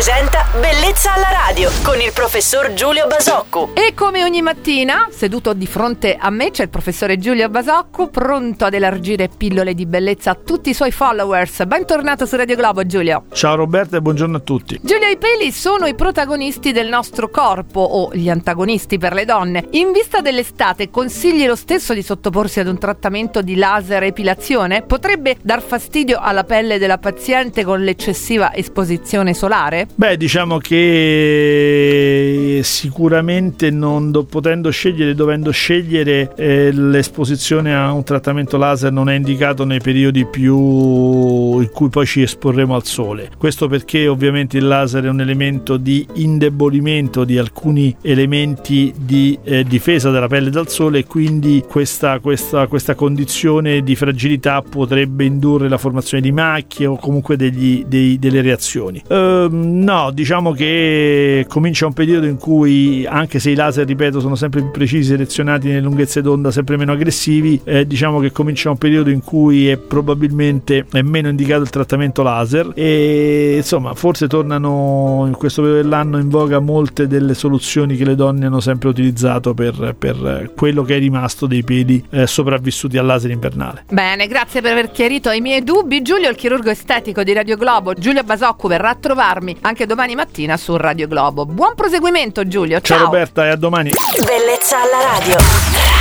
presenta Bellezza alla radio con il professor Giulio Basocco. E come ogni mattina, seduto di fronte a me c'è il professore Giulio Basocco, pronto ad elargire pillole di bellezza a tutti i suoi followers. Bentornato su Radio Globo, Giulio. Ciao Roberta e buongiorno a tutti. Giulio, i peli sono i protagonisti del nostro corpo o gli antagonisti per le donne. In vista dell'estate, consigli lo stesso di sottoporsi ad un trattamento di laser epilazione? Potrebbe dar fastidio alla pelle della paziente con l'eccessiva esposizione solare? Beh, diciamo che sicuramente non do- potendo scegliere, dovendo scegliere, eh, l'esposizione a un trattamento laser non è indicato nei periodi più in cui poi ci esporremo al sole. Questo perché ovviamente il laser è un elemento di indebolimento di alcuni elementi di eh, difesa della pelle dal sole e quindi questa, questa, questa condizione di fragilità potrebbe indurre la formazione di macchie o comunque degli, dei, delle reazioni. Uh, no, diciamo che comincia un periodo in cui, anche se i laser, ripeto, sono sempre più precisi, selezionati nelle lunghezze d'onda sempre meno aggressivi, eh, diciamo che comincia un periodo in cui è probabilmente è meno indicato il trattamento laser e insomma forse tornano in questo periodo dell'anno in voga molte delle soluzioni che le donne hanno sempre utilizzato per, per quello che è rimasto dei peli eh, sopravvissuti al laser invernale. Bene, grazie per aver chiarito i miei dubbi. Giulio, il chirurgo estetico di Radio Globo, Giulio Basocco verrà a trovarmi anche domani mattina su Radio Globo. Buon proseguimento Giulio, ciao. Ciao Roberta e a domani. Bellezza alla radio.